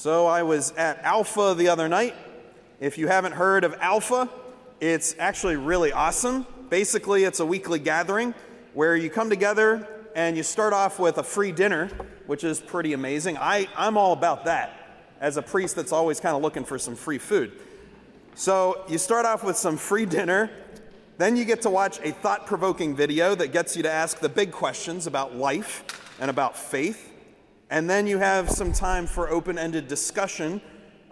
So I was at Alpha the other night. If you haven't heard of Alpha, it's actually really awesome. Basically, it's a weekly gathering where you come together and you start off with a free dinner, which is pretty amazing. I, I'm all about that as a priest that's always kind of looking for some free food. So you start off with some free dinner, then you get to watch a thought provoking video that gets you to ask the big questions about life and about faith. And then you have some time for open ended discussion,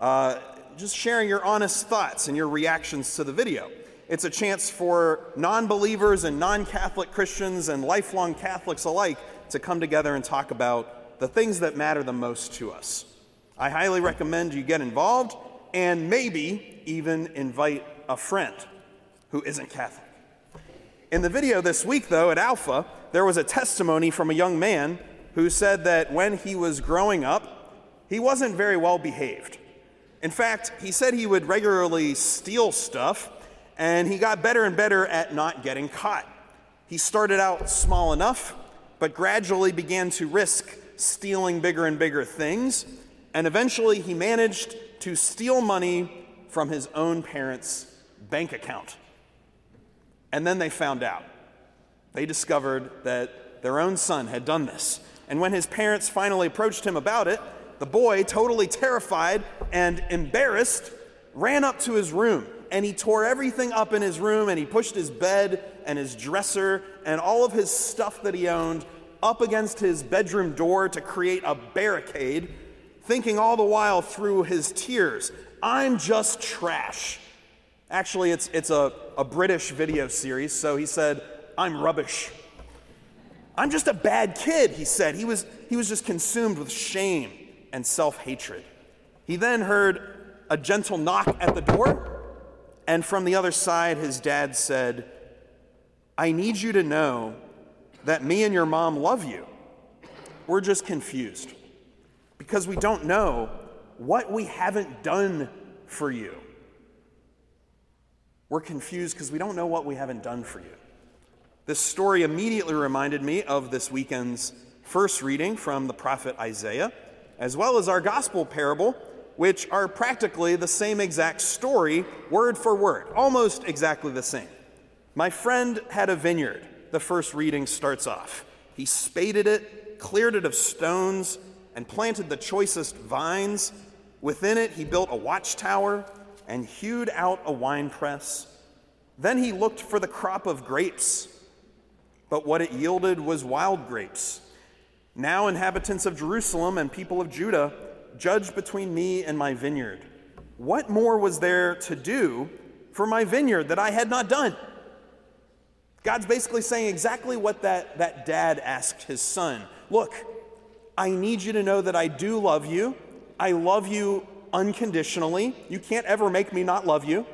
uh, just sharing your honest thoughts and your reactions to the video. It's a chance for non believers and non Catholic Christians and lifelong Catholics alike to come together and talk about the things that matter the most to us. I highly recommend you get involved and maybe even invite a friend who isn't Catholic. In the video this week, though, at Alpha, there was a testimony from a young man who said that when he was growing up, he wasn't very well behaved. In fact, he said he would regularly steal stuff, and he got better and better at not getting caught. He started out small enough, but gradually began to risk stealing bigger and bigger things, and eventually he managed to steal money from his own parents' bank account. And then they found out. They discovered that their own son had done this. And when his parents finally approached him about it, the boy, totally terrified and embarrassed, ran up to his room and he tore everything up in his room and he pushed his bed and his dresser and all of his stuff that he owned up against his bedroom door to create a barricade, thinking all the while through his tears, I'm just trash. Actually, it's, it's a, a British video series, so he said, I'm rubbish. I'm just a bad kid, he said. He was, he was just consumed with shame and self hatred. He then heard a gentle knock at the door, and from the other side, his dad said, I need you to know that me and your mom love you. We're just confused because we don't know what we haven't done for you. We're confused because we don't know what we haven't done for you. This story immediately reminded me of this weekend's first reading from the prophet Isaiah, as well as our gospel parable, which are practically the same exact story, word for word, almost exactly the same. My friend had a vineyard, the first reading starts off. He spaded it, cleared it of stones, and planted the choicest vines. Within it, he built a watchtower and hewed out a winepress. Then he looked for the crop of grapes, but what it yielded was wild grapes. Now, inhabitants of Jerusalem and people of Judah, judge between me and my vineyard. What more was there to do for my vineyard that I had not done? God's basically saying exactly what that, that dad asked his son Look, I need you to know that I do love you. I love you unconditionally. You can't ever make me not love you.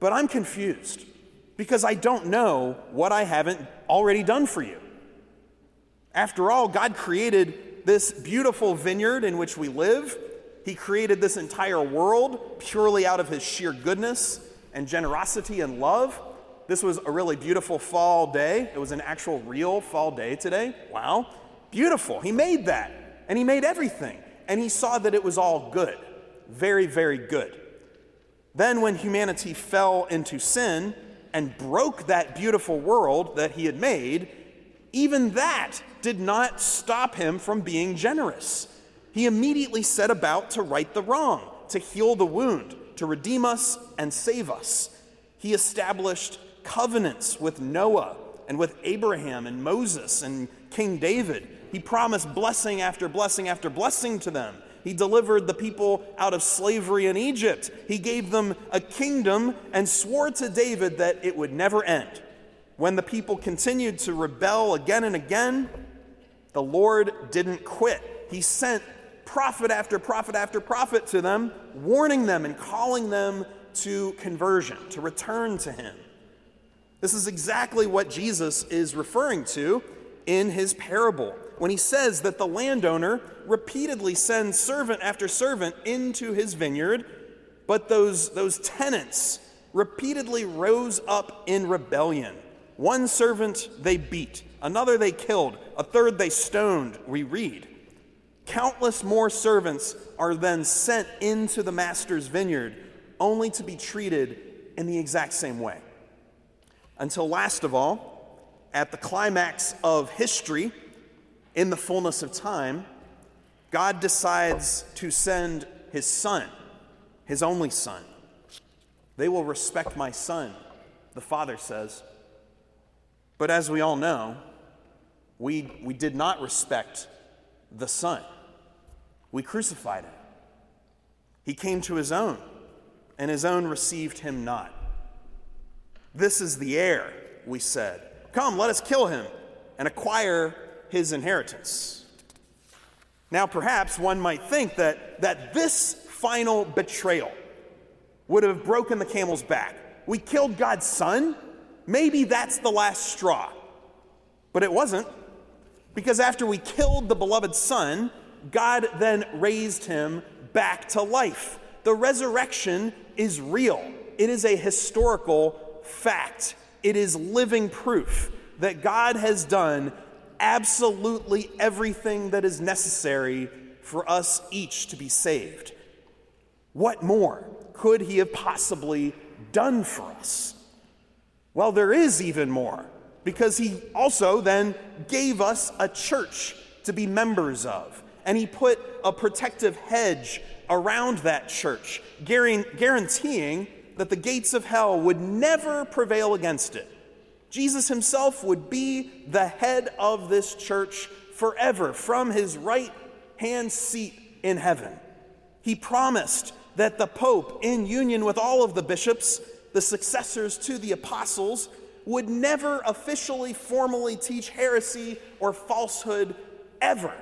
But I'm confused because I don't know what I haven't already done for you. After all, God created this beautiful vineyard in which we live. He created this entire world purely out of His sheer goodness and generosity and love. This was a really beautiful fall day. It was an actual real fall day today. Wow. Beautiful. He made that. And He made everything. And He saw that it was all good very, very good. Then, when humanity fell into sin and broke that beautiful world that he had made, even that did not stop him from being generous. He immediately set about to right the wrong, to heal the wound, to redeem us and save us. He established covenants with Noah and with Abraham and Moses and King David. He promised blessing after blessing after blessing to them. He delivered the people out of slavery in Egypt. He gave them a kingdom and swore to David that it would never end. When the people continued to rebel again and again, the Lord didn't quit. He sent prophet after prophet after prophet to them, warning them and calling them to conversion, to return to Him. This is exactly what Jesus is referring to in his parable when he says that the landowner repeatedly sends servant after servant into his vineyard, but those, those tenants repeatedly rose up in rebellion. One servant they beat, another they killed, a third they stoned, we read. Countless more servants are then sent into the master's vineyard, only to be treated in the exact same way. Until last of all, at the climax of history, in the fullness of time, God decides to send his son, his only son. They will respect my son, the father says. But as we all know, we, we did not respect the son. We crucified him. He came to his own, and his own received him not. This is the heir, we said. Come, let us kill him and acquire his inheritance. Now, perhaps one might think that, that this final betrayal would have broken the camel's back. We killed God's son? Maybe that's the last straw. But it wasn't, because after we killed the beloved son, God then raised him back to life. The resurrection is real, it is a historical fact, it is living proof that God has done absolutely everything that is necessary for us each to be saved. What more could he have possibly done for us? Well, there is even more, because he also then gave us a church to be members of, and he put a protective hedge around that church, guaranteeing that the gates of hell would never prevail against it. Jesus himself would be the head of this church forever from his right hand seat in heaven. He promised that the Pope, in union with all of the bishops, the successors to the apostles, would never officially, formally teach heresy or falsehood ever.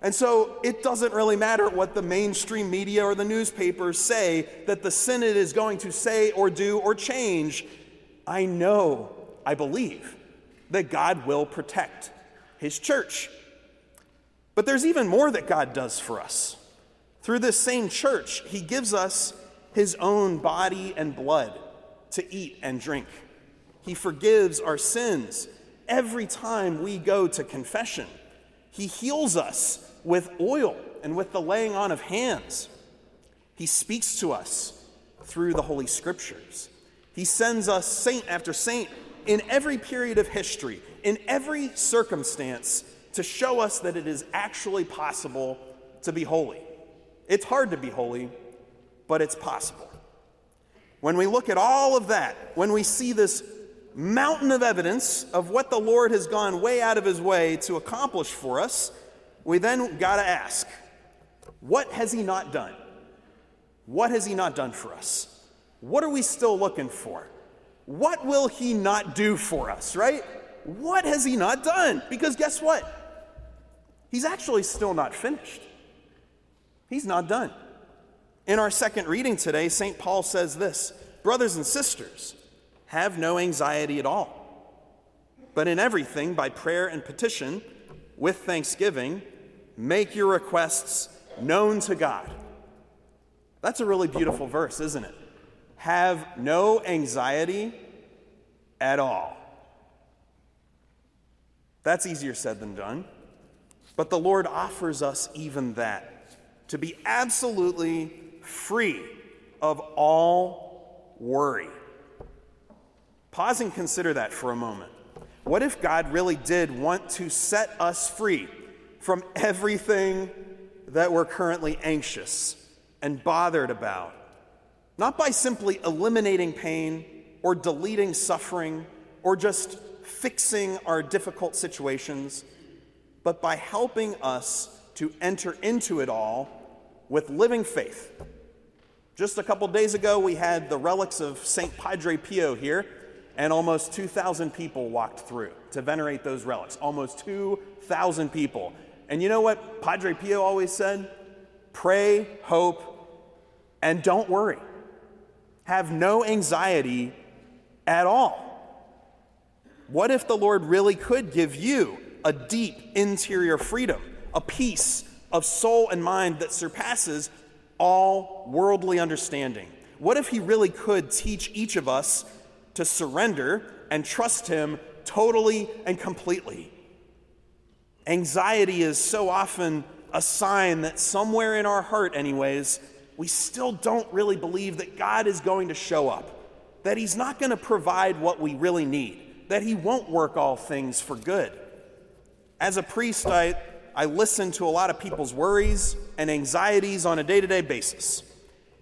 And so it doesn't really matter what the mainstream media or the newspapers say that the Synod is going to say or do or change. I know I believe that God will protect his church. But there's even more that God does for us. Through this same church, he gives us his own body and blood to eat and drink. He forgives our sins every time we go to confession. He heals us with oil and with the laying on of hands. He speaks to us through the Holy Scriptures. He sends us saint after saint in every period of history, in every circumstance, to show us that it is actually possible to be holy. It's hard to be holy, but it's possible. When we look at all of that, when we see this mountain of evidence of what the Lord has gone way out of his way to accomplish for us, we then got to ask, what has he not done? What has he not done for us? What are we still looking for? What will he not do for us, right? What has he not done? Because guess what? He's actually still not finished. He's not done. In our second reading today, St. Paul says this Brothers and sisters, have no anxiety at all, but in everything, by prayer and petition, with thanksgiving, make your requests known to God. That's a really beautiful verse, isn't it? have no anxiety at all. That's easier said than done. But the Lord offers us even that to be absolutely free of all worry. Pause and consider that for a moment. What if God really did want to set us free from everything that we're currently anxious and bothered about? Not by simply eliminating pain or deleting suffering or just fixing our difficult situations, but by helping us to enter into it all with living faith. Just a couple days ago, we had the relics of St. Padre Pio here, and almost 2,000 people walked through to venerate those relics. Almost 2,000 people. And you know what Padre Pio always said? Pray, hope, and don't worry have no anxiety at all. What if the Lord really could give you a deep interior freedom, a peace of soul and mind that surpasses all worldly understanding? What if He really could teach each of us to surrender and trust Him totally and completely? Anxiety is so often a sign that somewhere in our heart, anyways, we still don't really believe that God is going to show up, that He's not going to provide what we really need, that He won't work all things for good. As a priest, I, I listen to a lot of people's worries and anxieties on a day to day basis.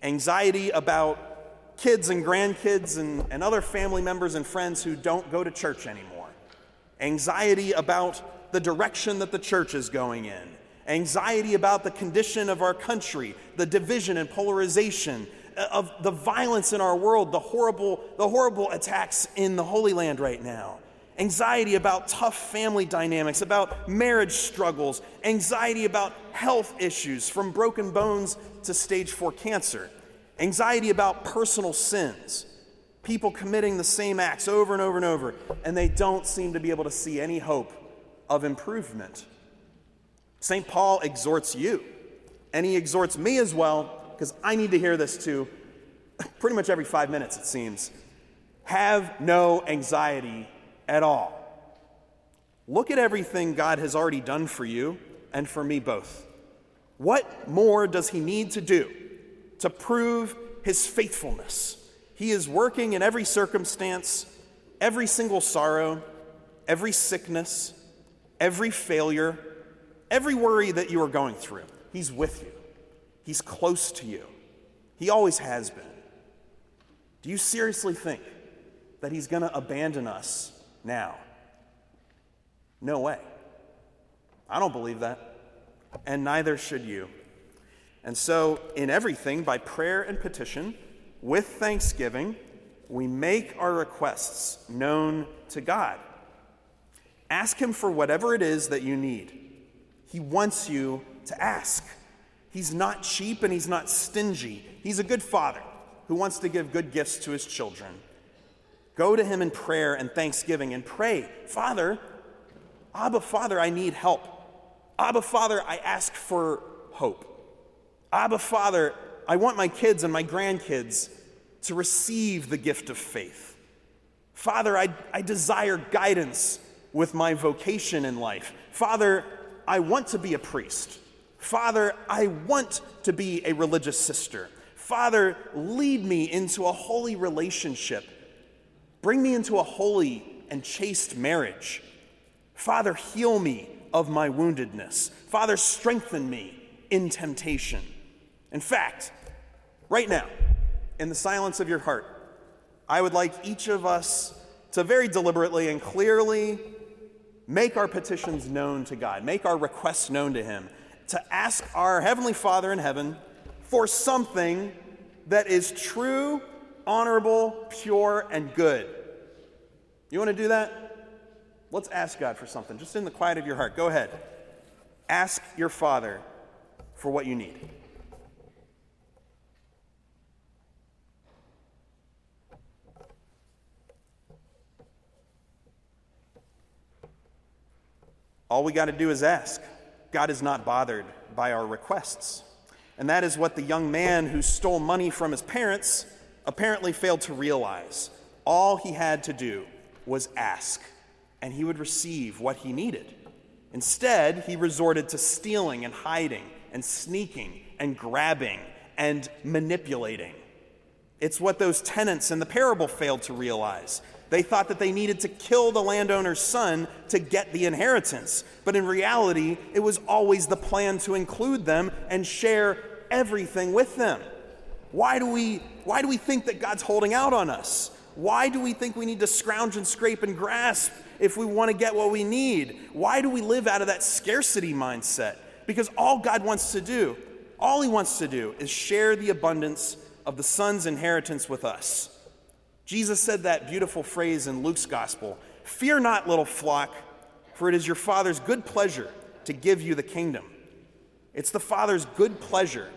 Anxiety about kids and grandkids and, and other family members and friends who don't go to church anymore. Anxiety about the direction that the church is going in anxiety about the condition of our country, the division and polarization, of the violence in our world, the horrible, the horrible attacks in the Holy Land right now. Anxiety about tough family dynamics, about marriage struggles, anxiety about health issues from broken bones to stage four cancer, anxiety about personal sins, people committing the same acts over and over and over, and they don't seem to be able to see any hope of improvement. St. Paul exhorts you, and he exhorts me as well, because I need to hear this too, pretty much every five minutes, it seems. Have no anxiety at all. Look at everything God has already done for you and for me both. What more does he need to do to prove his faithfulness? He is working in every circumstance, every single sorrow, every sickness, every failure Every worry that you are going through, He's with you, He's close to you. He always has been. Do you seriously think that He's going to abandon us now? No way. I don't believe that, and neither should you. And so, in everything, by prayer and petition, with thanksgiving, we make our requests known to God. Ask Him for whatever it is that you need. He wants you to ask. He's not cheap and he's not stingy. He's a good father who wants to give good gifts to his children. Go to him in prayer and thanksgiving and pray, Father, Abba, Father, I need help. Abba, Father, I ask for hope. Abba, Father, I want my kids and my grandkids to receive the gift of faith. Father, I, I desire guidance with my vocation in life. Father, I want to be a priest. Father, I want to be a religious sister. Father, lead me into a holy relationship. Bring me into a holy and chaste marriage. Father, heal me of my woundedness. Father, strengthen me in temptation. In fact, right now, in the silence of your heart, I would like each of us to very deliberately and clearly make our petitions known to God, make our requests known to Him, to ask our Heavenly Father in heaven for something that is true, honorable, pure, and good. You want to do that? Let's ask God for something, just in the quiet of your heart. Go ahead. Ask your Father for what you need. All we got to do is ask. God is not bothered by our requests. And that is what the young man who stole money from his parents apparently failed to realize. All he had to do was ask, and he would receive what he needed. Instead, he resorted to stealing and hiding and sneaking and grabbing and manipulating. It's what those tenants in the parable failed to realize. They thought that they needed to kill the landowner's son to get the inheritance. But in reality, it was always the plan to include them and share everything with them. Why do we, why do we think that God's holding out on us? Why do we think we need to scrounge and scrape and grasp if we want to get what we need? Why do we live out of that scarcity mindset? Because all God wants to do, all He wants to do, is share the abundance of the Son's inheritance with us. Jesus said that beautiful phrase in Luke's gospel Fear not, little flock, for it is your Father's good pleasure to give you the kingdom. It's the Father's good pleasure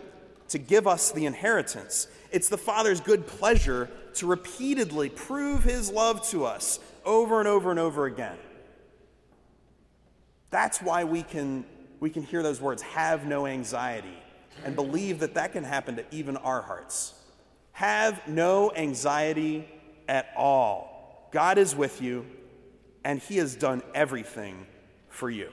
to give us the inheritance. It's the Father's good pleasure to repeatedly prove his love to us over and over and over again. That's why we can, we can hear those words, have no anxiety, and believe that that can happen to even our hearts. Have no anxiety at all. God is with you, and He has done everything for you.